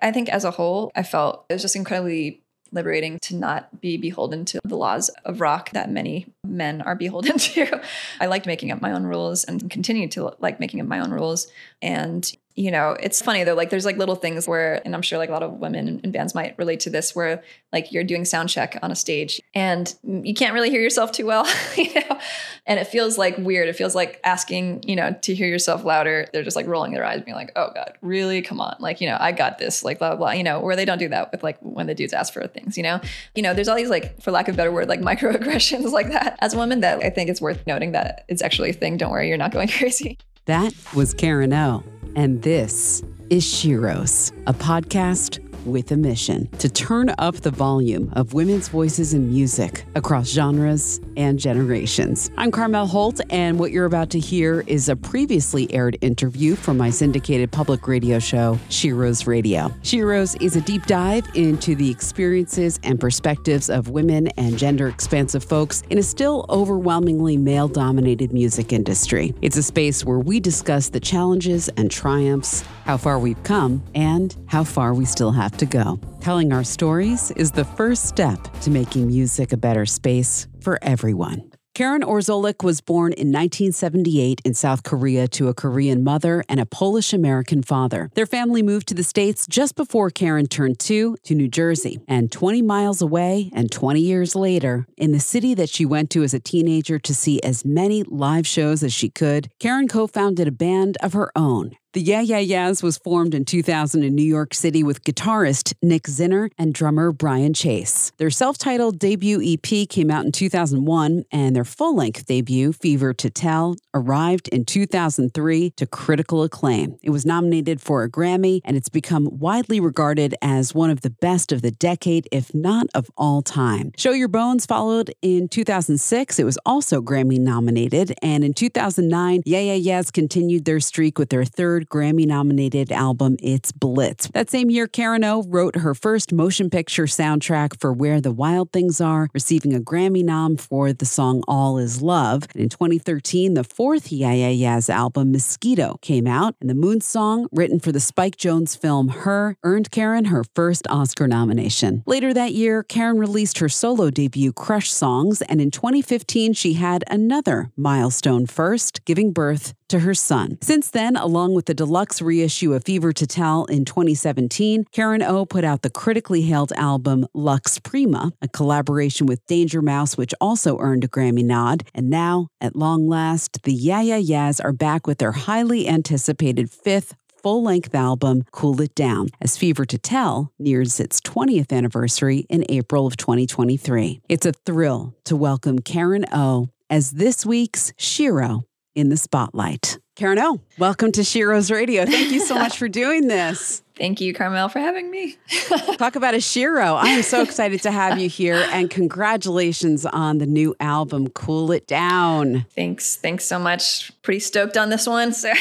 I think as a whole, I felt it was just incredibly liberating to not be beholden to the laws of rock that many men are beholden to. I liked making up my own rules and continue to like making up my own rules. And you know, it's funny though, like there's like little things where, and I'm sure like a lot of women in bands might relate to this, where like you're doing sound check on a stage and you can't really hear yourself too well, you know, and it feels like weird. It feels like asking, you know, to hear yourself louder. They're just like rolling their eyes, being like, oh God, really? Come on. Like, you know, I got this, like blah, blah, you know, where they don't do that with like when the dudes ask for things, you know, you know, there's all these like, for lack of a better word, like microaggressions like that. As a woman that I think it's worth noting that it's actually a thing. Don't worry, you're not going crazy. That was Karen O. And this is Sheroes, a podcast with a mission to turn up the volume of women's voices in music across genres and generations. I'm Carmel Holt, and what you're about to hear is a previously aired interview from my syndicated public radio show, Sheroes Radio. Sheroes is a deep dive into the experiences and perspectives of women and gender expansive folks in a still overwhelmingly male dominated music industry. It's a space where we discuss the challenges and triumphs, how far we've come, and how far we still have to go. Telling our stories is the first step to making music a better space for everyone. Karen Orzolek was born in 1978 in South Korea to a Korean mother and a Polish American father. Their family moved to the States just before Karen turned two to New Jersey. And 20 miles away and 20 years later, in the city that she went to as a teenager to see as many live shows as she could, Karen co founded a band of her own the Yeah Yeah Yeahs was formed in 2000 in New York City with guitarist Nick Zinner and drummer Brian Chase. Their self titled debut EP came out in 2001, and their full length debut, Fever to Tell, arrived in 2003 to critical acclaim. It was nominated for a Grammy, and it's become widely regarded as one of the best of the decade, if not of all time. Show Your Bones followed in 2006. It was also Grammy nominated, and in 2009, Yeah Yeah Yeahs continued their streak with their third Grammy nominated album, It's Blitz. That same year, Karen O wrote her first motion picture soundtrack for Where the Wild Things Are, receiving a Grammy nom for the song All Is Love. And in 2013, the fourth Yeah Yeah Yeahs album, Mosquito, came out, and the Moon song, written for the Spike Jonze film Her, earned Karen her first Oscar nomination. Later that year, Karen released her solo debut, Crush Songs, and in 2015, she had another milestone first, giving birth to her son. Since then, along with the deluxe reissue of Fever to Tell in 2017, Karen O put out the critically hailed album Lux Prima, a collaboration with Danger Mouse, which also earned a Grammy nod. And now, at long last, the Yeah Yeah Yeahs are back with their highly anticipated fifth full length album, Cool It Down, as Fever to Tell nears its 20th anniversary in April of 2023. It's a thrill to welcome Karen O as this week's Shero in the spotlight. Karen O, welcome to Sheroes Radio. Thank you so much for doing this. Thank you, Carmel, for having me. Talk about a Shero. I am so excited to have you here and congratulations on the new album, Cool It Down. Thanks. Thanks so much. Pretty stoked on this one. So.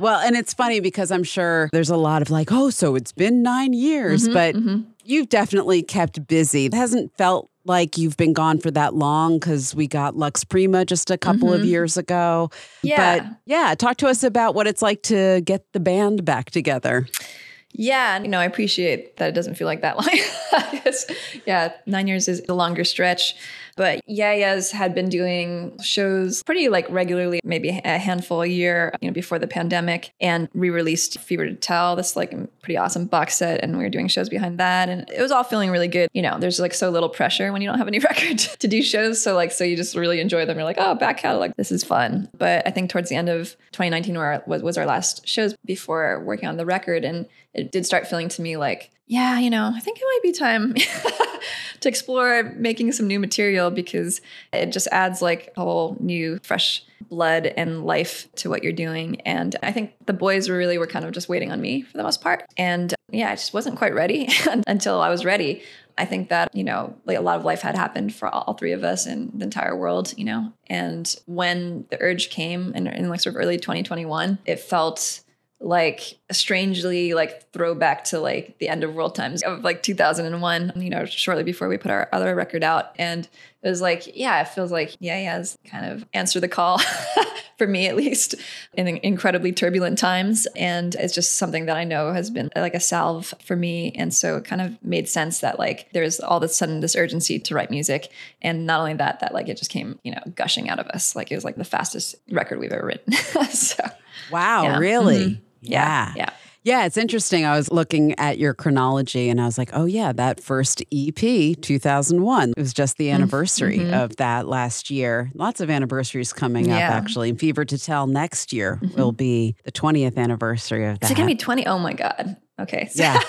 well, and it's funny because I'm sure there's a lot of like, oh, so it's been nine years, mm-hmm, but mm-hmm. You've definitely kept busy. It hasn't felt like you've been gone for that long because we got Lux Prima just a couple mm-hmm. of years ago. Yeah. But yeah, talk to us about what it's like to get the band back together. Yeah, you know, I appreciate that it doesn't feel like that long. yeah, nine years is a longer stretch. But Yeah Yeahs had been doing shows pretty like regularly, maybe a handful a year, you know, before the pandemic, and re-released Fever to Tell, this like pretty awesome box set, and we were doing shows behind that, and it was all feeling really good. You know, there's like so little pressure when you don't have any record to do shows, so like so you just really enjoy them. You're like, oh, back catalog, this is fun. But I think towards the end of 2019 where was, was our last shows before working on the record, and it did start feeling to me like yeah, you know, I think it might be time to explore making some new material because it just adds like a whole new, fresh blood and life to what you're doing. And I think the boys really were kind of just waiting on me for the most part. And yeah, I just wasn't quite ready until I was ready. I think that, you know, like a lot of life had happened for all three of us in the entire world, you know. And when the urge came in, in like sort of early 2021, it felt like strangely like throwback to like the end of world times of like 2001 you know shortly before we put our other record out. And it was like yeah it feels like yeah yeah it's kind of answer the call for me at least in incredibly turbulent times. And it's just something that i know has been like a salve for me. And so it kind of made sense that like there's all of a sudden this urgency to write music. And not only that that like it just came you know gushing out of us. Like it was like the fastest record we've ever written. So wow yeah. really? Mm-hmm. Yeah. Yeah. Yeah, it's interesting. I was looking at your chronology and I was like, oh, yeah, that first EP, 2001, it was just the mm-hmm. anniversary mm-hmm. of that last year. Lots of anniversaries coming yeah. up, actually. And Fever to Tell next year mm-hmm. will be the 20th anniversary of that. Is it going to be 20? Oh, my God. Okay. So, yeah.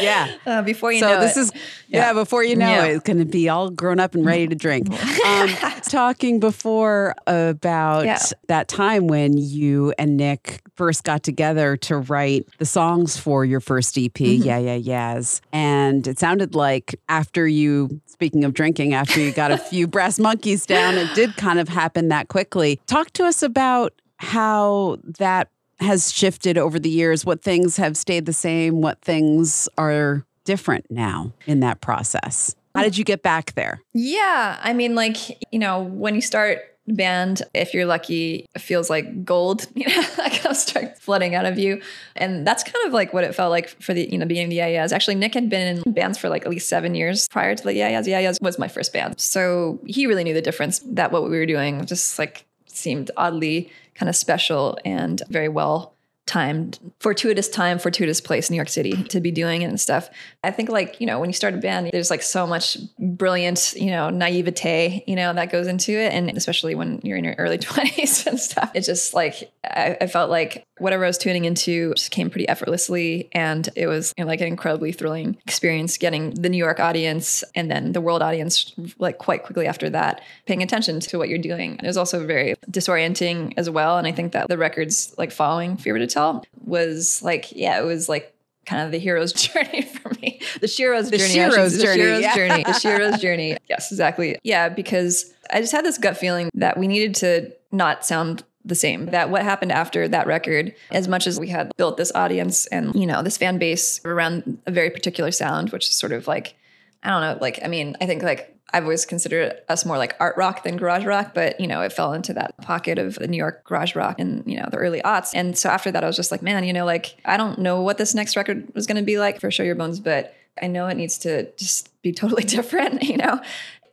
Yeah. Uh, before you so know this it. is yeah. yeah. before you know yeah. it, it's going to be all grown up and ready to drink. Um, talking before about yeah. that time when you and Nick first got together to write the songs for your first EP, mm-hmm. Yeah Yeah Yeahs, and it sounded like after you speaking of drinking, after you got a few brass monkeys down, it did kind of happen that quickly. Talk to us about how that has shifted over the years, what things have stayed the same, what things are different now in that process. How did you get back there? Yeah, I mean like, you know, when you start band, if you're lucky, it feels like gold, you know, kind of starts flooding out of you. And that's kind of like what it felt like for the, you know, beginning of the Yeahs. Actually, Nick had been in bands for like at least seven years prior to the. Yeah Yeahs was my first band. So he really knew the difference that what we were doing just like seemed oddly kind of special and very well timed, fortuitous time, fortuitous place, New York City to be doing it and stuff. I think like, you know, when you start a band, there's like so much brilliant, you know, naivete, you know, that goes into it. And especially when you're in your early 20s and stuff, it's just like, I, I felt like whatever I was tuning into just came pretty effortlessly. And it was you know, like an incredibly thrilling experience getting the New York audience and then the world audience like quite quickly after that, paying attention to what you're doing. It was also very disorienting as well. And I think that the records like following Fever to Tell was like, yeah, it was like kind of the hero's journey for me. The Shero's the journey. Shero's journey. The Shero's yeah. journey. The Shero's journey. Yes, exactly. Yeah, because I just had this gut feeling that we needed to not sound the same. That what happened after that record, as much as we had built this audience and, you know, this fan base around a very particular sound, which is sort of like, I don't know, like, I mean, I think like I've always considered us more like art rock than garage rock, but you know, it fell into that pocket of the New York garage rock in, you know, the early aughts. And so after that, I was just like, man, you know, like I don't know what this next record was going to be like for Show Your Bones, but I know it needs to just be totally different, you know?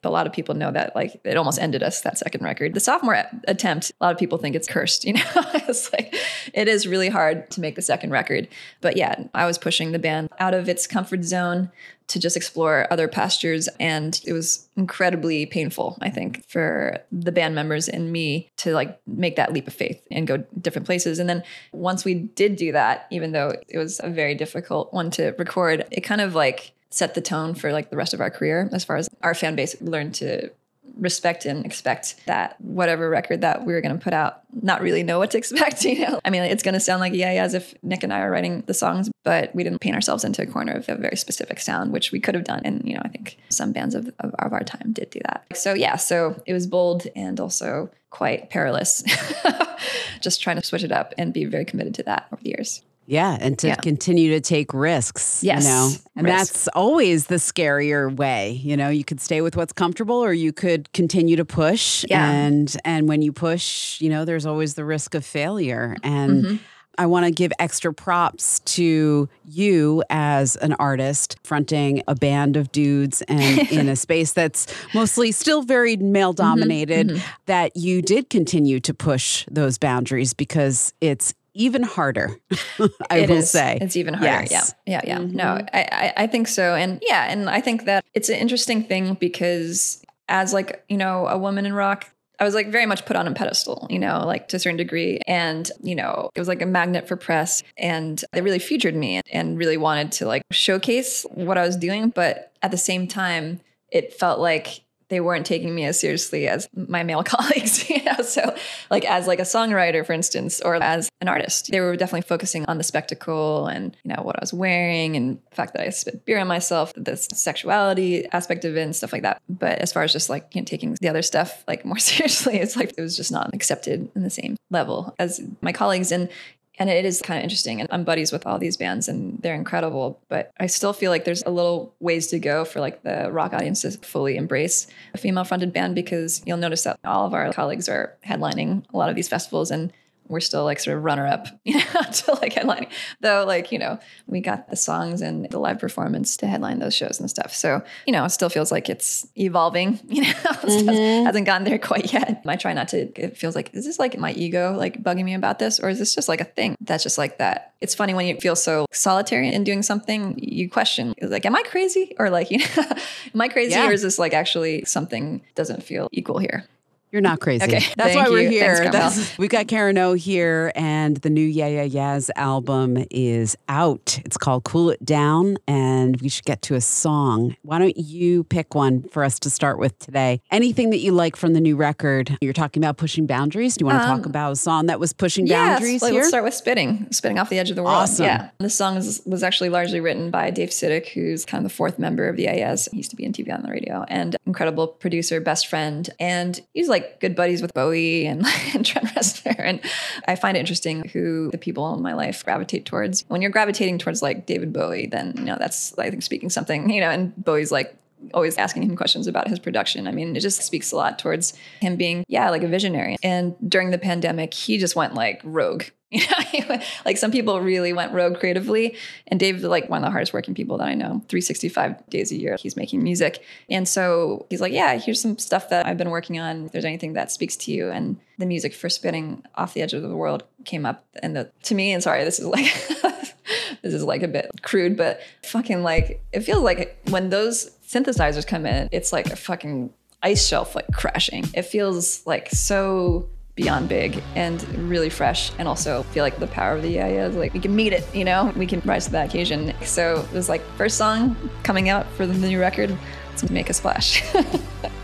A lot of people know that like it almost ended us that second record. The sophomore attempt, a lot of people think it's cursed, you know. it's like it is really hard to make the second record. But yeah, I was pushing the band out of its comfort zone to just explore other pastures and it was incredibly painful i think for the band members and me to like make that leap of faith and go different places. And then once we did do that even though it was a very difficult one to record it kind of like set the tone for like the rest of our career as far as our fan base learned to respect and expect that whatever record that we were going to put out, not really know what to expect. You know, I mean, it's going to sound like yeah, yeah, as if Nick and I are writing the songs, but we didn't paint ourselves into a corner of a very specific sound, which we could have done. And you know, I think some bands of, of, of our time did do that. So yeah, so it was bold and also quite perilous. Just trying to switch it up and be very committed to that over the years. Yeah, and to yeah. continue to take risks. Yes. You know, and Risk. that's always the scarier way. You know, you could stay with what's comfortable or you could continue to push. Yeah. And and when you push, you know, there's always the risk of failure. And mm-hmm. I want to give extra props to you as an artist fronting a band of dudes and in a space that's mostly still very male dominated, mm-hmm, mm-hmm. that you did continue to push those boundaries because it's even harder. I it will is. say it's even harder. Yes. Yeah, yeah, yeah. Mm-hmm. No, I, I, I think so, and yeah, and I think that it's an interesting thing because as like you know a woman in rock. I was like very much put on a pedestal, you know, like to a certain degree. And, you know, it was like a magnet for press. And they really featured me and really wanted to like showcase what I was doing. But at the same time, it felt like they weren't taking me as seriously as my male colleagues you know? So like as like a songwriter for instance or as an artist they were definitely focusing on the spectacle and you know what i was wearing and the fact that i spit beer on myself the sexuality aspect of it and stuff like that. But as far as just like you know taking the other stuff like more seriously it's like it was just not accepted in the same level as my colleagues. And And it is kind of interesting. And I'm buddies with all these bands and they're incredible. But I still feel like there's a little ways to go for like the rock audience to fully embrace a female fronted band because you'll notice that all of our colleagues are headlining a lot of these festivals and we're still like sort of runner up, you know, to like headlining. Though, like, you know, we got the songs and the live performance to headline those shows and stuff. So, you know, it still feels like it's evolving, you know, mm-hmm. hasn't gotten there quite yet. I try not to, it feels like, is this like my ego like bugging me about this? Or is this just like a thing that's just like that? It's funny when you feel so solitary in doing something, you question, like, am I crazy? Or like, you know, am I crazy? Yeah. Or is this like actually something doesn't feel equal here? You're not crazy. Okay. That's Thank why we're you. here. Thanks, we've got Karen O here, and the new Yeah Yeah Yeahs album is out. It's called Cool It Down, and we should get to a song. Why don't you pick one for us to start with today? Anything that you like from the new record? You're talking about pushing boundaries. Do you want to um, talk about a song that was pushing yeah, boundaries like, here? Let's start with Spitting, Spitting Off the Edge of the World. Awesome. Yeah. The song is, was actually largely written by Dave Sitek, who's kind of the fourth member of the AS. He used to be in TV on the radio, and incredible producer, best friend. And he's like good buddies with Bowie and, and Trent Reznor. And I find it interesting who the people in my life gravitate towards. When you're gravitating towards like David Bowie, then, you know, that's, I think, speaking something, you know, and Bowie's like, always asking him questions about his production. I mean, it just speaks a lot towards him being, yeah, like a visionary. And during the pandemic, he just went like rogue. You know, like some people really went rogue creatively. And Dave, like one of the hardest working people that I know, 365 days a year, he's making music. And so he's like, yeah, here's some stuff that I've been working on. If there's anything that speaks to you. And the music for Spitting Off the Edge of the World came up. And the, to me, and sorry, this is like, this is like a bit crude, but fucking like, it feels like when those synthesizers come in, it's like a fucking ice shelf like crashing. It feels like so beyond big and really fresh and also feel like the power of the yeah yeah like we can meet it you know? We can rise to that occasion. So it was like first song coming out for the new record. Let's make a splash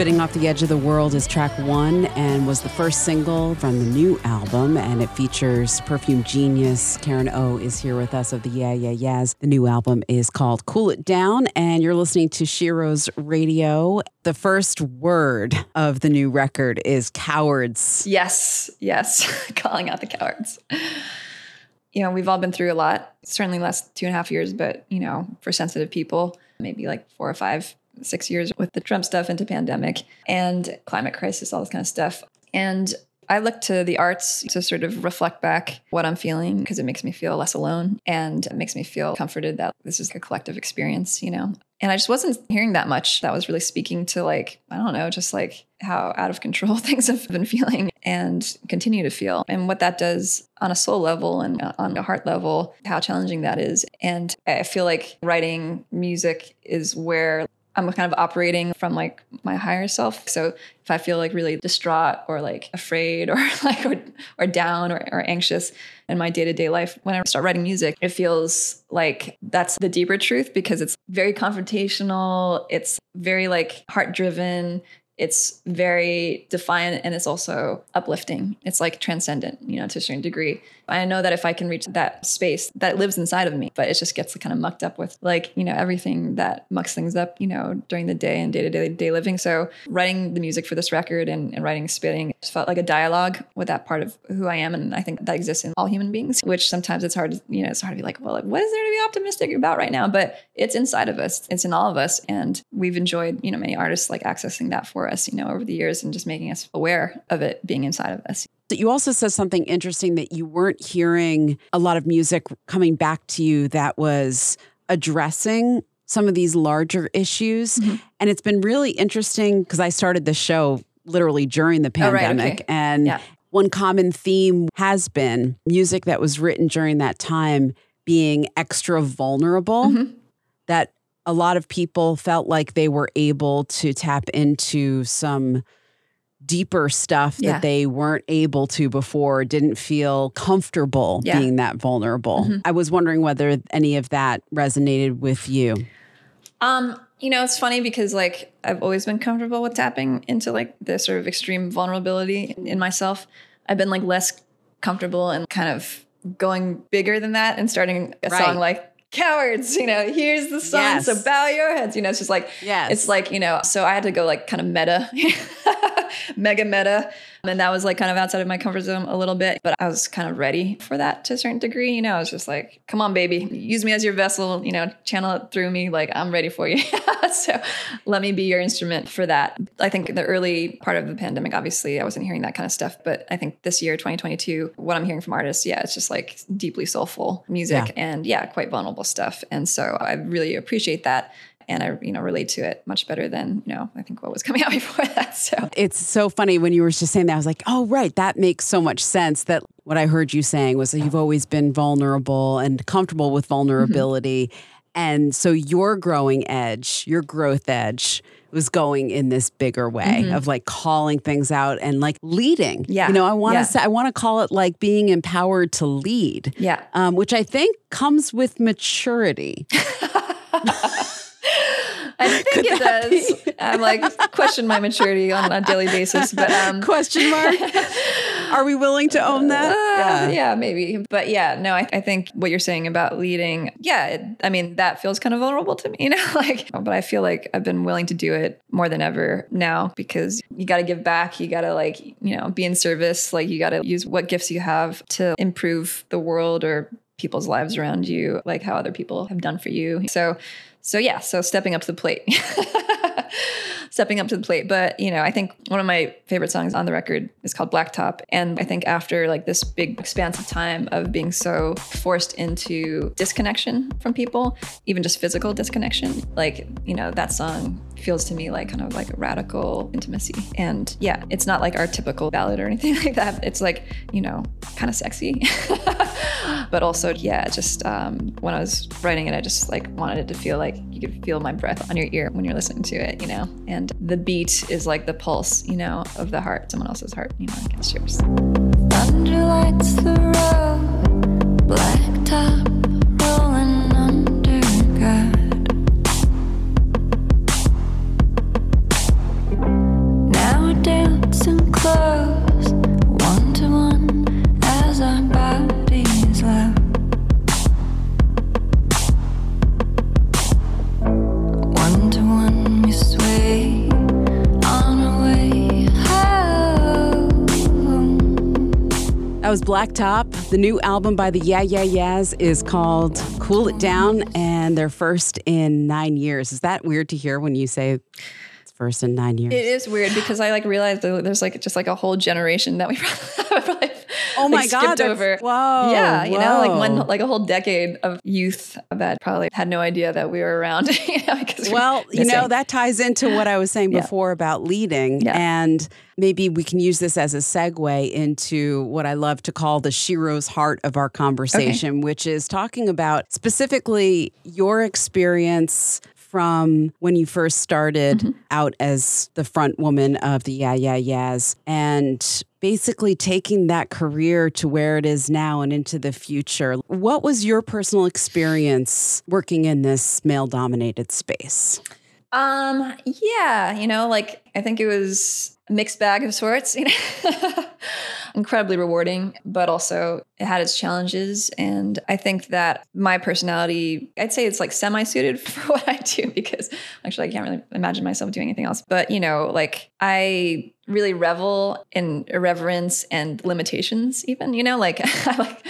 Spitting Off the Edge of the World is track one and was the first single from the new album. And it features Perfume Genius. Karen O is here with us of the Yeah Yeah Yeahs. The new album is called Cool It Down. And you're listening to Sheroes Radio. The first word of the new record is cowards. Yes, yes. Calling out the cowards you know, we've all been through a lot, certainly last two and a half years, but, you know, for sensitive people, maybe like four or five six years with the Trump stuff into pandemic and climate crisis, all this kind of stuff. And I look to the arts to sort of reflect back what I'm feeling because it makes me feel less alone and it makes me feel comforted that this is a collective experience, you know. And I just wasn't hearing that much that was really speaking to like, I don't know, just like how out of control things have been feeling and continue to feel. And what that does on a soul level and on a heart level, how challenging that is. And I feel like writing music is where I'm kind of operating from like my higher self. So if I feel like really distraught or like afraid or like or, or down or, or anxious in my day-to-day life, when I start writing music, it feels like that's the deeper truth because it's very confrontational. It's very like heart driven it's very defiant and it's also uplifting. It's like transcendent, you know, to a certain degree. I know that if I can reach that space that lives inside of me, but it just gets kind of mucked up with like, you know, everything that mucks things up, you know, during the day and day to day day living. So writing the music for this record and, and writing spitting just felt like a dialogue with that part of who I am. And I think that exists in all human beings, which sometimes it's hard, to, you know, it's hard to be like, well, what is there to be optimistic about right now? But it's inside of us. It's in all of us. And we've enjoyed, you know, many artists like accessing that for us, you know, over the years and just making us aware of it being inside of us. You also said something interesting that you weren't hearing a lot of music coming back to you that was addressing some of these larger issues. Mm-hmm. And it's been really interesting because I started the show literally during the Oh, right, pandemic. okay. And Yeah. one common theme has been music that was written during that time being extra vulnerable, Mhm. that a lot of people felt like they were able to tap into some deeper stuff Yeah. that they weren't able to before, didn't feel comfortable Yeah. being that vulnerable. Mhm. I was wondering whether any of that resonated with you. Um, you know, it's funny because like I've always been comfortable with tapping into like the sort of extreme vulnerability in myself. I've been like less comfortable and kind of going bigger than that and starting a Right. song like cowards, you know, here's the song, Yes. so bow your heads. You know, it's just like Yes. it's like, you know, so I had to go like kind of meta, mega meta. And that was like kind of outside of my comfort zone a little bit, but I was kind of ready for that to a certain degree. You know, I was just like, come on, baby, use me as your vessel, you know, channel it through me. Like, I'm ready for you. so let me be your instrument for that. I think the early part of the pandemic, obviously, I wasn't hearing that kind of stuff. But I think this year, 2022, what I'm hearing from artists, yeah, it's just like deeply soulful music Yeah. and yeah, quite vulnerable stuff. And so I really appreciate that. And I, you know, relate to it much better than, you know, I think what was coming out before that. So it's so funny when you were just saying that. I was like, oh, right. That makes so much sense. That what I heard you saying was that you've always been vulnerable and comfortable with vulnerability. And so your growing edge, your growth edge, was going in this bigger way of like calling things out and like leading. Yeah. You know, I want to Yeah. say, I want to call it like being empowered to lead. yeah. Um, which I think comes with maturity. I think it does. I'm like question my maturity on a daily basis, but um, Question mark. Are we willing to own that? Uh, yeah. maybe. But yeah, no, I, I think what you're saying about leading, yeah, it, I mean, that feels kind of vulnerable to me, you know, like, but I feel like I've been willing to do it more than ever now because you got to give back. You got to like, you know, be in service. Like you got to use what gifts you have to improve the world or people's lives around you, like how other people have done for you. So, so yeah, so stepping up to the plate. stepping up to the plate. But, you know, I think one of my favorite songs on the record is called Blacktop. And I think after like this big expansive time of being so forced into disconnection from people, even just physical disconnection, like, you know, that song feels to me like kind of like a radical intimacy. And yeah, it's not like our typical ballad or anything like that. It's like, you know, kind of sexy. but also, yeah, just um, when I was writing it, I just like wanted it to feel like you could feel my breath on your ear when you're listening to it, you know? And the beat is like the pulse, you know, of the heart, someone else's heart, you know, it's yours. Thunder lights the road, black That was Blacktop. The new album by the Yeah Yeah Yeahs is called Cool It Down, and they're first in nine years. Is that weird to hear when you say it's first in nine years? It is weird because I like realized there's like just like a whole generation that we probably Oh my like, God, over. whoa, yeah, you know, like one like a whole decade of youth that probably had no idea that we were around. you know, because we Well, you know, that ties into what I was saying Yeah. before about leading. Yeah. And maybe we can use this as a segue into what I love to call the Sheroes heart of our conversation, which is talking about specifically your experience from when you first started Mm-hmm. out as the front woman of the Yeah Yeah Yeahs and basically taking that career to where it is now and into the future. What was your personal experience working in this male dominated space? Um, yeah, you know, like I think it was mixed bag of sorts, you know. Incredibly rewarding, but also it had its challenges. And I think that my personality, I'd say it's like semi suited for what I do because actually I can't really imagine myself doing anything else. But, you know, like I really revel in irreverence and limitations, even, you know, like I like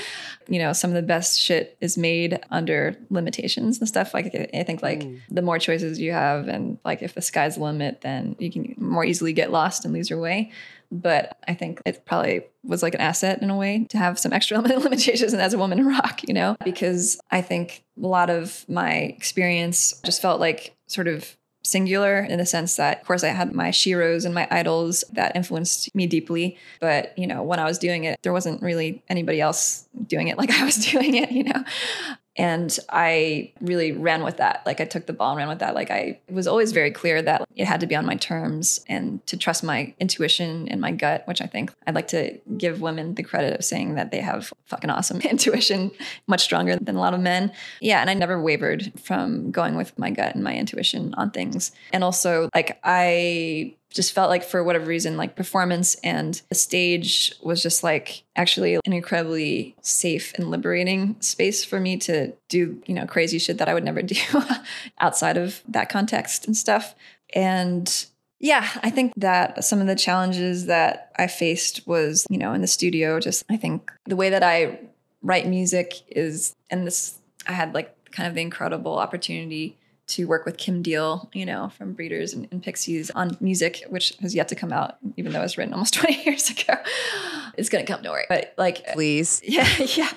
you know, some of the best shit is made under limitations and stuff. Like I think like mm. the more choices you have and like if the sky's the limit, then you can more easily get lost and lose your way. But I think it probably was like an asset in a way to have some extra limitations and as a woman in rock, you know, because I think a lot of my experience just felt like sort of singular in the sense that of course I had my sheroes and my idols that influenced me deeply. But you know when I was doing it there wasn't really anybody else doing it like I was doing it you know and I really ran with that. Like I took the ball and ran with that. Like I was always very clear that it had to be on my terms and to trust my intuition and my gut, which I think I'd like to give women the credit of saying that they have fucking awesome intuition, much stronger than a lot of men. Yeah. And I never wavered from going with my gut and my intuition on things. And also, like, I just felt like for whatever reason like performance and the stage was just like actually an incredibly safe and liberating space for me to do you know crazy shit that i would never do outside of that context and stuff. And yeah i think that some of the challenges that i faced was you know in the studio just i think the way that i write music is and this i had like kind of the incredible opportunity to work with Kim Deal, you know, from Breeders and, and, Pixies on music, which has yet to come out, even though it was written almost 20 years ago. It's gonna come, don't worry. But like uh, please. Yeah, yeah.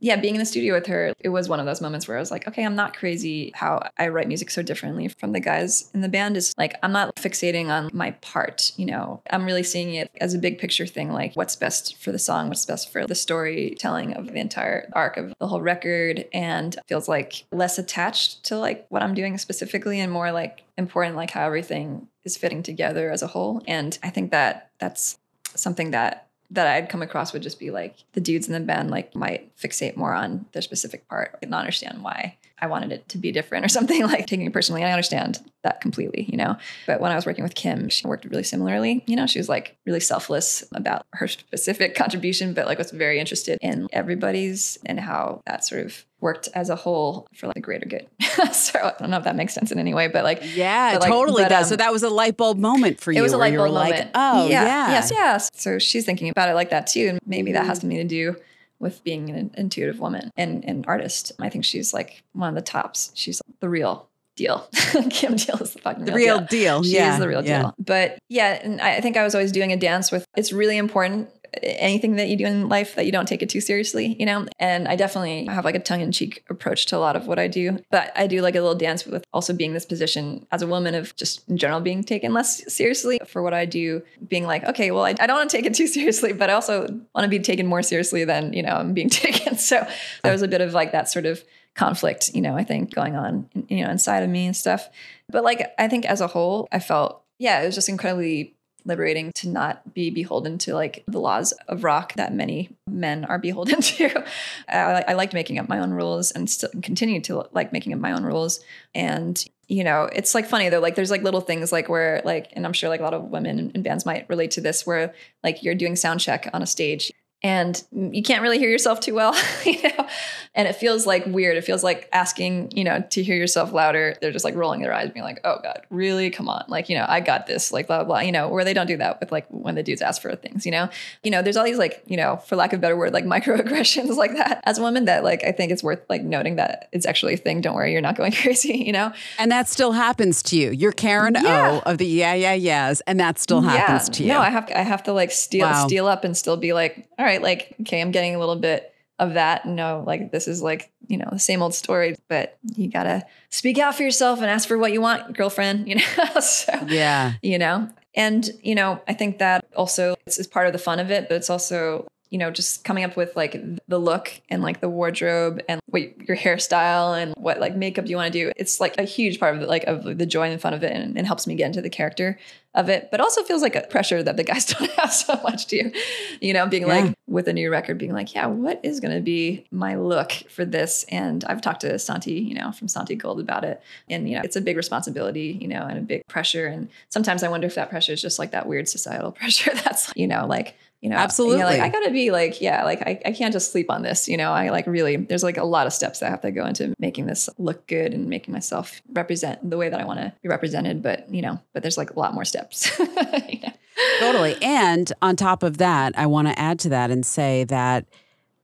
Yeah, being in the studio with her, it was one of those moments where I was like, okay, I'm not crazy how I write music so differently from the guys in the band. Is like I'm not fixating on my part, you know. I'm really seeing it as a big picture thing, like what's best for the song, what's best for the storytelling of the entire arc of the whole record, and feels like less attached to like what I'm doing doing specifically and more like important like how everything is fitting together as a whole and i think that that's something that that I'd come across would just be like the dudes in the band like might fixate more on their specific part and not understand why I wanted it to be different or something like taking it personally. I understand that completely, you know. But when I was working with Kim, she worked really similarly. You know, she was like really selfless about her specific contribution, but like was very interested in everybody's and how that sort of worked as a whole for like a greater good. so I don't know if that makes sense in any way, but like yeah, but like, totally but, does. Um, so that was a light bulb moment for you. It was a light bulb like, moment. oh yeah, yeah, yes, yes. So she's thinking about it like that too, and maybe that has something to do with being an intuitive woman and an artist. I think she's like one of the tops. She's the real deal. Kim Deal is the fucking the real, real deal. She yeah, is the real yeah. deal. But yeah, and I think I was always doing a dance with it's really important anything that you do in life that you don't take it too seriously, you know? And I definitely have like a tongue in cheek approach to a lot of what I do. But I do like a little dance with also being this position as a woman of just in general being taken less seriously for what I do, being like, okay, well, I, I don't want to take it too seriously, but I also want to be taken more seriously than, you know, I'm being taken. So there was a bit of like that sort of conflict, you know, I think going on, you know, inside of me and stuff. But like, I think as a whole, I felt, yeah, it was just incredibly liberating to not be beholden to like the laws of rock that many men are beholden to. I, I liked making up my own rules and still continue to like making up my own rules. And you know, it's like funny though. Like there's like little things like where like, and I'm sure like a lot of women in, bands might relate to this, where like you're doing sound check on a stage and you can't really hear yourself too well, you know, and it feels like weird. It feels like asking, you know, to hear yourself louder. They're just like rolling their eyes, being like, "Oh God, really? Come on!" Like, you know, I got this. Like, blah blah, blah. you know, where they don't do that with like when the dudes ask for things, you know, you know, there's all these like, you know, for lack of a better word, like microaggressions like that. As a woman, that like I think it's worth like noting that it's actually a thing. Don't worry, you're not going crazy, you know. And that still happens to you. You're Karen Yeah. O of the yeah yeah yeahs, and that still happens to you. No, I have I have to like steal Wow. steal up and still be like, all right, like okay, I'm getting a little bit of that. No, like this is like you know the same old story, but you gotta speak out for yourself and ask for what you want, girlfriend. You know, so yeah. you know, and you know, I think that also is part of the fun of it, but it's also you know just coming up with like the look and like the wardrobe and what your hairstyle and what like makeup you want to do. It's like a huge part of the like of the joy and fun of it and, and helps me get into the character of it but also feels like a pressure that the guys don't have so much to you? You know being Yeah. like with a new record being like yeah what is going to be my look for this? And i've talked to santi you know from Santigold about it. And you know it's a big responsibility you know and a big pressure. And sometimes i wonder if that pressure is just like that weird societal pressure that's you know like you know, Absolutely. you know, like I gotta be like, yeah, like I, I can't just sleep on this. You know, I like really, there's like a lot of steps that have to go into making this look good and making myself represent the way that I want to be represented. But, you know, but there's like a lot more steps. you know? Totally. And on top of that, I want to add to that and say that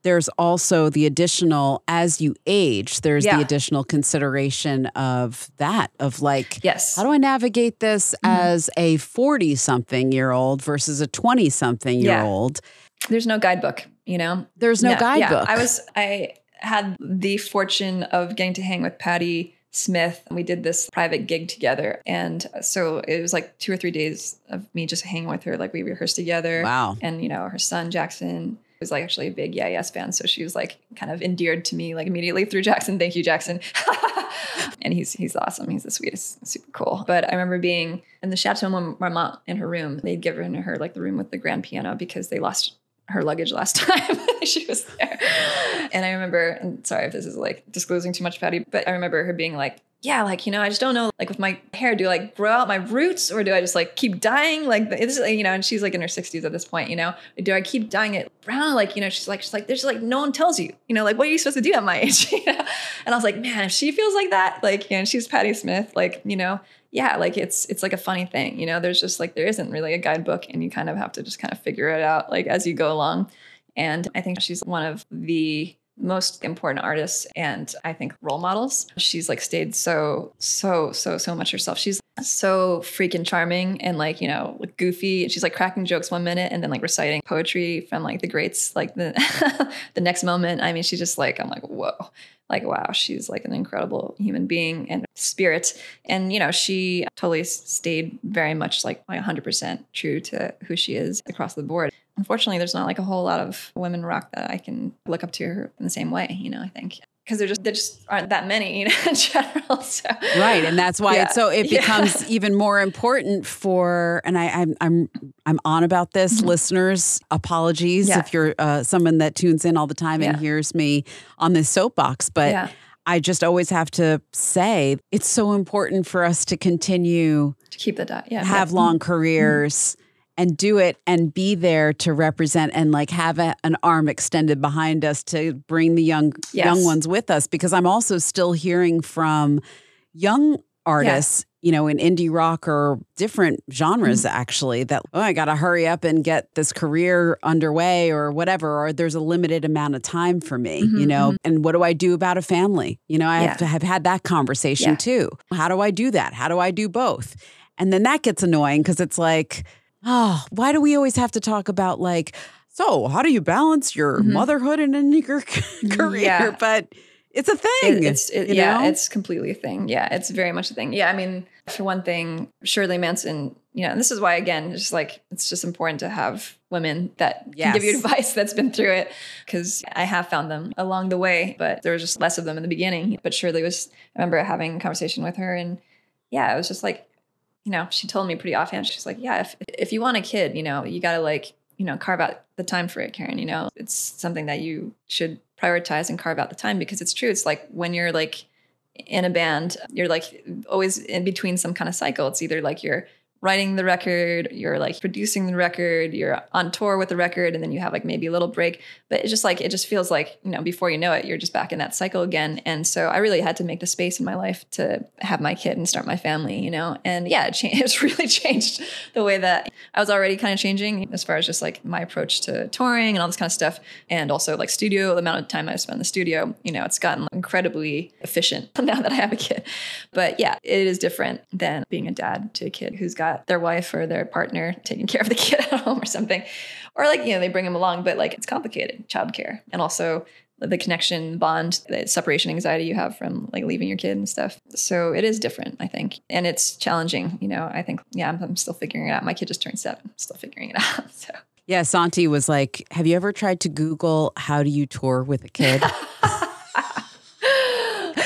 there's also the additional as you age there's Yeah. the additional consideration of that of like Yes. how do i navigate this Mm-hmm. as a 40 something year old versus a 20 something year Yeah. old There's no guidebook, you know? there's no, Yeah, guidebook I was I had the fortune of getting to hang with Patti Smith. We did this private gig together. And so it was like two or three days of me just hanging with her. Like we rehearsed together. wow And, you know, her son Jackson was like actually a big Yeah Yeahs fan. So she was like kind of endeared to me like immediately through Jackson. Thank you, Jackson. and he's he's awesome. He's the sweetest, super cool. But I remember being in the Chateau Marmont in her room. They'd given her like the room with the grand piano because they lost her luggage last time she was there. And I remember, and sorry if this is like disclosing too much, Patti, but I remember her being like, yeah, like, you know, I just don't know, like with my hair, do I like grow out my roots or do I just like keep dyeing? Like, it's, you know, and she's like in her 60s at this point, you know, do I keep dyeing it brown? Like, you know, she's like, she's like, there's like, no one tells you, you know, like, what are you supposed to do at my age? You know? And I was like, man, if she feels like that, like, you know, she's Patti Smith, like, you know, yeah, like it's it's like a funny thing, you know. There's just like there isn't really a guidebook, and you kind of have to just kind of figure it out like as you go along. And I think she's one of the most important artists and I think role models. She's like stayed so so so so much herself. She's so freaking charming and like you know like goofy. She's like cracking jokes one minute and then like reciting poetry from like the greats like the the next moment. I mean, she's just like I'm like whoa like wow she's like an incredible human being and spirit and you know she totally stayed very much like 100% true to who she is across the board unfortunately there's not like a whole lot of women rock that i can look up to in the same way you know i think because there just there just aren't that many you know in general so right and that's why Yeah. it's so it Yeah. becomes even more important for and I, I'm I'm I'm on about this listeners apologies Mm-hmm. Yeah. if you're uh, someone that tunes in all the time and Yeah. hears me on this soapbox but yeah I just always have to say it's so important for us to continue to keep the diet yeah have yeah. long careers and do it and be there to represent and like have a, an arm extended behind us to bring the young Yes. young ones with us because I'm also still hearing from young artists you know in indie rock or different genres Mm-hmm. actually that oh I got to hurry up and get this career underway or whatever or there's a limited amount of time for me you Mhm, know and what do I do about a family you know I Yeah. have to have had that conversation Yeah. too how do I do that how do I do both and then that gets annoying because it's like, oh, why do we always have to talk about like, so how do you balance your Mhm. motherhood and in your career? Yeah. But it's a thing. It- it's it, yeah, know? it's completely a thing. Yeah, it's very much a thing. Yeah, I mean, for one thing, Shirley Manson. You know, and this is why again, just like it's just important to have women that can give you advice that's been through it. Because I have found them along the way, but there was just less of them in the beginning. But Shirley was. I remember having a conversation with her, and yeah, it was just like, you know, she told me pretty offhand. She's like, yeah, if if you want a kid, you know, you got to like you know carve out the time for it karen you know it's something that you should prioritize and carve out the time because it's true it's like when you're like in a band you're like always in between some kind of cycle it's either like you're writing the record you're like producing the record you're on tour with the record and then you have like maybe a little break. But it's just like it just feels like you know before you know it you're just back in that cycle again. And so i really had to make the space in my life to have my kid and start my family you know? And yeah it changed it's really changed the way that i was already kind of changing as far as just like my approach to touring and all this kind of stuff. And also like studio the amount of time i spend in the studio you know it's gotten incredibly efficient now that i have a kid. But yeah it is different than being a dad to a kid who's got their wife or their partner taking care of the kid at home or something. Or like you know they bring them along but like it's complicated childcare. And also the connection bond the separation anxiety you have from like leaving your kid and stuff. So it is different i think. And it's challenging you know i think yeah i'm, I'm still figuring it out. My kid just turned seven I'm still figuring it out so. Yeah, Santi was like, have you ever tried to Google how do you tour with a kid?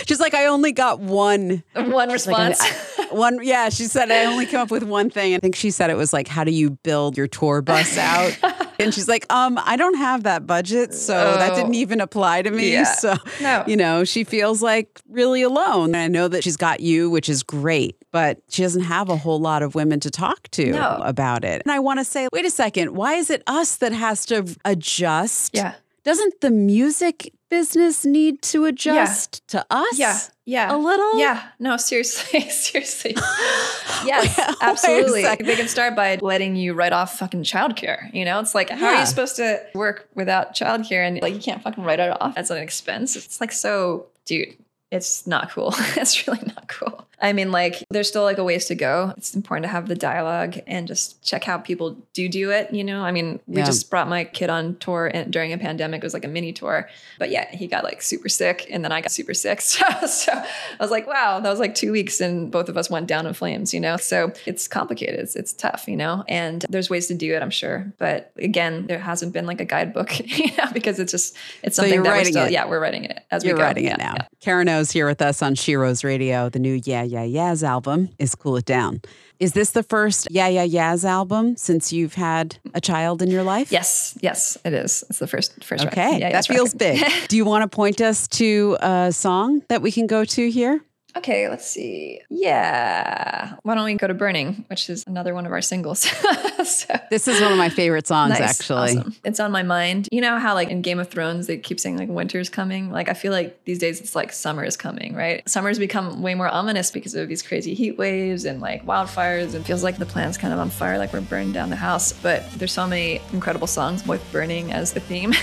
She's like, I only got one. One like, response? I- one yeah she said i only came up with one thing i think she said it was like how do you build your tour bus out and she's like um i don't have that budget so that Oh. didn't even apply to me Yeah. so No. you know she feels like really alone and i know that she's got you which is great but she doesn't have a whole lot of women to talk to No. about it and i want to say wait a second why is it us that has to adjust yeah Doesn't the music business need to adjust to us? Yeah. Yeah. A little? Yeah. No, seriously. seriously. yes, Wait absolutely. They can start by letting you write off fucking childcare. You know, it's like, how are you supposed to work without childcare? And like, you can't fucking write it off as an expense. It's like, so, dude, it's not cool. it's really not cool. I mean, like, there's still like a ways to go. It's important to have the dialogue and just check how people do do it. You know, I mean, we Yeah. just brought my kid on tour and during a pandemic. It was like a mini tour, but yeah, he got like super sick, and then I got super sick. So, so I was like, wow, that was like two weeks, and both of us went down in flames. You know, so it's complicated. It's, it's tough. You know, and there's ways to do it, I'm sure. But again, there hasn't been like a guidebook, you know, because it's just it's So something you're that we're writing still it. yeah we're writing it as You're we go. writing it now. yeah. Karen O's here with us on Sheroes Radio. The new Yeah Yeah Yeahs album is Cool It Down. Is this the first Yeah Yeah Yeahs album since you've had a child in your life? Yes, yes, it is. It's the first first. Okay, Yeah, that yes, feels record. big. Do you want to point us to a song that we can go to here? Okay, let's see. Yeah. Why don't we go to Burning, which is another one of our singles. so This is one of my favorite songs, nice, actually. awesome. It's on my mind. You know how like in Game of Thrones they keep saying like winter's coming? Like I feel like these days it's like summer is coming, right? Summer's become way more ominous because of these crazy heat waves and like wildfires and feels like the planet's kind of on fire, like we're burning down the house. But there's so many incredible songs with burning as the theme.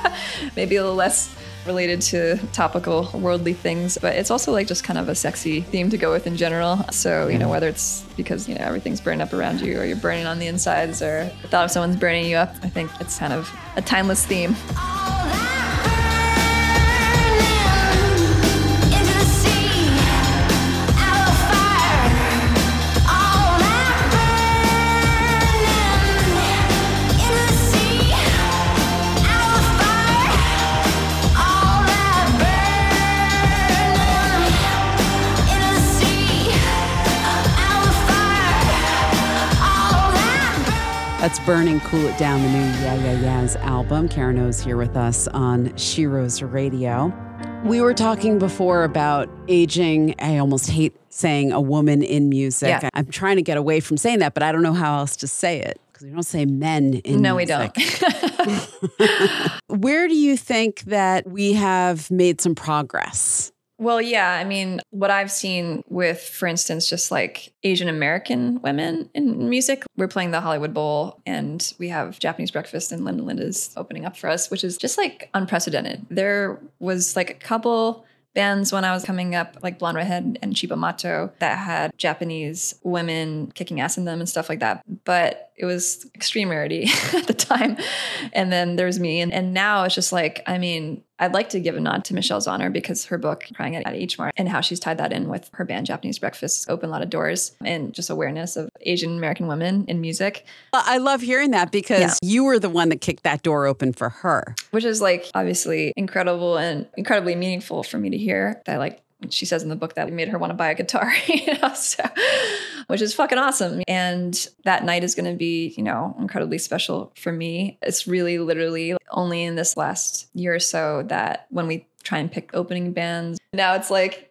Maybe a little less related to topical worldly things, but it's also like just kind of a sexy theme to go with in general. So, you know, mm. whether it's because, you know, everything's burning up around you or you're burning on the insides or the thought of someone's burning you up, I think it's kind of a timeless theme. That's Burning Cool It Down, the new Yeah Yeah Yeahs album. Karen O's here with us on Sheroes Radio. We were talking before about aging. I almost hate saying a woman in music. Yeah. I'm trying to get away from saying that, but I don't know how else to say it because we don't say men in no, we don't. Where do you think that we have made some progress? Well, yeah. I mean, what I've seen with, for instance, just like Asian American women in music, we're playing the Hollywood Bowl and we have Japanese breakfast and Linda Lindas opening up for us, which is just like unprecedented. There was like a couple bands when I was coming up, like Blonde Redhead and Cibo Matto, that had Japanese women kicking ass in them and stuff like that. But it was extreme rarity at the time. And then there's me. And, and now it's just like, I mean, I'd like to give a nod to Michelle Zauner because her book, Crying at H Mart, and how she's tied that in with her band Japanese Breakfast, opened a lot of doors and just awareness of Asian American women in music, I love hearing that because Yeah. you were the one that kicked that door open for her. which is like obviously incredible and incredibly meaningful for me to hear. That like she says in the book that made her want to buy a guitar, you know, so which is fucking awesome. And that night is going to be, you know, incredibly special for me. It's really literally only in this last year or so that when we try and pick opening bands, now it's like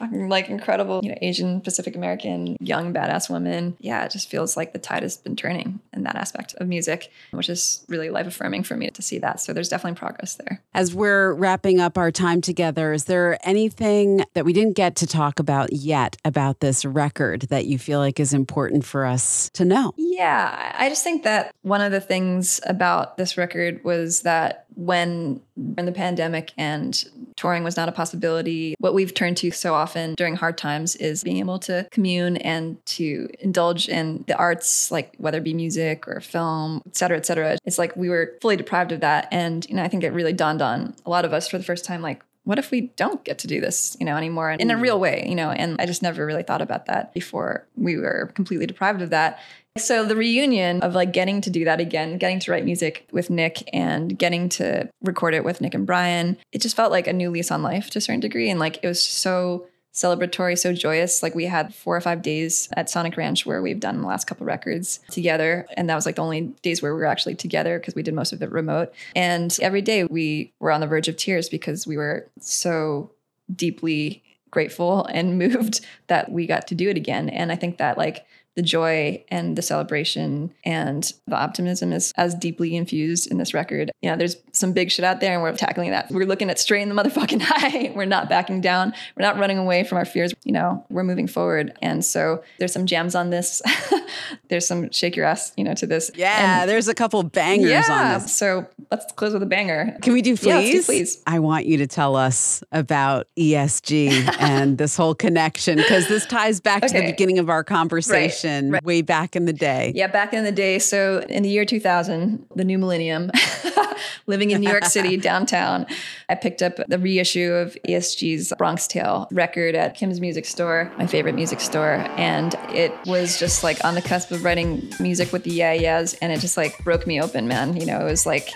fucking like incredible, you know, Asian Pacific American young badass women. Yeah, it just feels like the tide has been turning in that aspect of music, which is really life affirming for me to see that. So there's definitely progress there. As we're wrapping up our time together, is there anything that we didn't get to talk about yet about this record that you feel like is important for us to know? Yeah, I just think that one of the things about this record was that when in the pandemic and touring was not a possibility, what we've turned to so often during hard times is being able to commune and to indulge in the arts, like whether it be music or film, et cetera, et cetera. It's like we were fully deprived of that. And, you know, I think it really dawned on a lot of us for the first time, like, what if we don't get to do this, you know, anymore in a mm. real way, you know? And I just never really thought about that before we were completely deprived of that. So the reunion of like getting to do that again, getting to write music with Nick and getting to record it with Nick and Brian, it just felt like a new lease on life to a certain degree. And like it was so celebratory, so joyous. Like we had four or five days at Sonic Ranch where we've done the last couple records together. And that was like the only days where we were actually together because we did most of it remote. And every day we were on the verge of tears because we were so deeply grateful and moved that we got to do it again. And I think that like the joy and the celebration and the optimism is as deeply infused in this record. You know, there's some big shit out there and we're tackling that. We're looking at straight in the motherfucking eye. we're not backing down. We're not running away from our fears. You know, we're moving forward. And so there's some jams on this. there's some shake your ass, you know, to this. Yeah, and there's a couple bangers yeah, on this. So let's close with a banger. Can we do please? Yeah, do please. I want you to tell us about ESG and this whole connection because this ties back okay. to the beginning of our conversation right, right. way back in the day. Yeah, back in the day. So in the year 2000, the new millennium, living in New York City downtown, I picked up the reissue of ESG's Bronx Tale record at Kim's Music Store, my favorite music store, and it was just like on the cusp of writing music with the Yeah Yeahs, and it just like broke me open, man. You know, it was like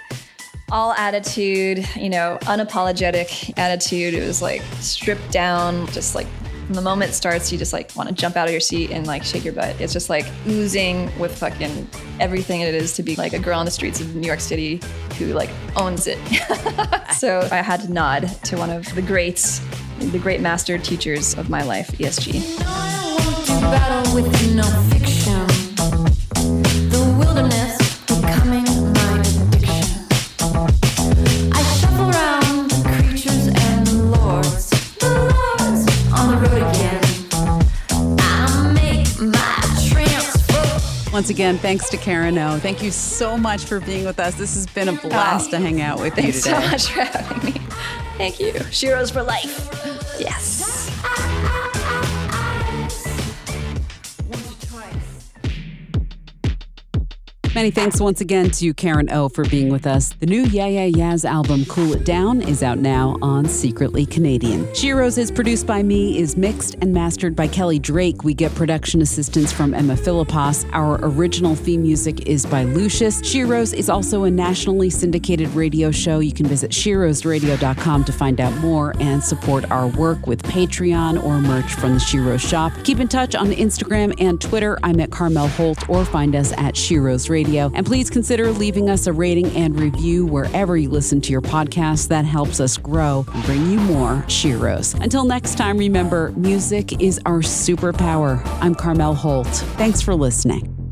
all attitude, you know, unapologetic attitude. It was like stripped down, just like from the moment it starts, you just like want to jump out of your seat and like shake your butt. It's just like oozing with fucking everything it is to be like a girl on the streets of New York City who like owns it. so I had to nod to one of the greats, the great master teachers of my life, ESG. Once again, thanks to Karen O. Thank you so much for being with us. This has been a oh, blast oh, to hang out with you today. Thanks so much for having me. Thank you. Sheroes for life. Yes. Many thanks once again to Karen O for being with us. The new Yeah Yeah Yeahs album, Cool It Down, is out now on Secretly Canadian. Sheroes is produced by me, is mixed and mastered by Kelly Drake. We get production assistance from Emma Philippos. Our original theme music is by Lucius. Sheroes is also a nationally syndicated radio show. You can visit sheroesradio.com to find out more and support our work with Patreon or merch from the Sheroes shop. Keep in touch on Instagram and Twitter. I'm at Carmel Holt or find us at Sheroes Radio. Radio. And please consider leaving us a rating and review wherever you listen to your podcast. That helps us grow and bring you more Sheroes. Until next time, remember music is our superpower. I'm Carmel Holt. Thanks for listening.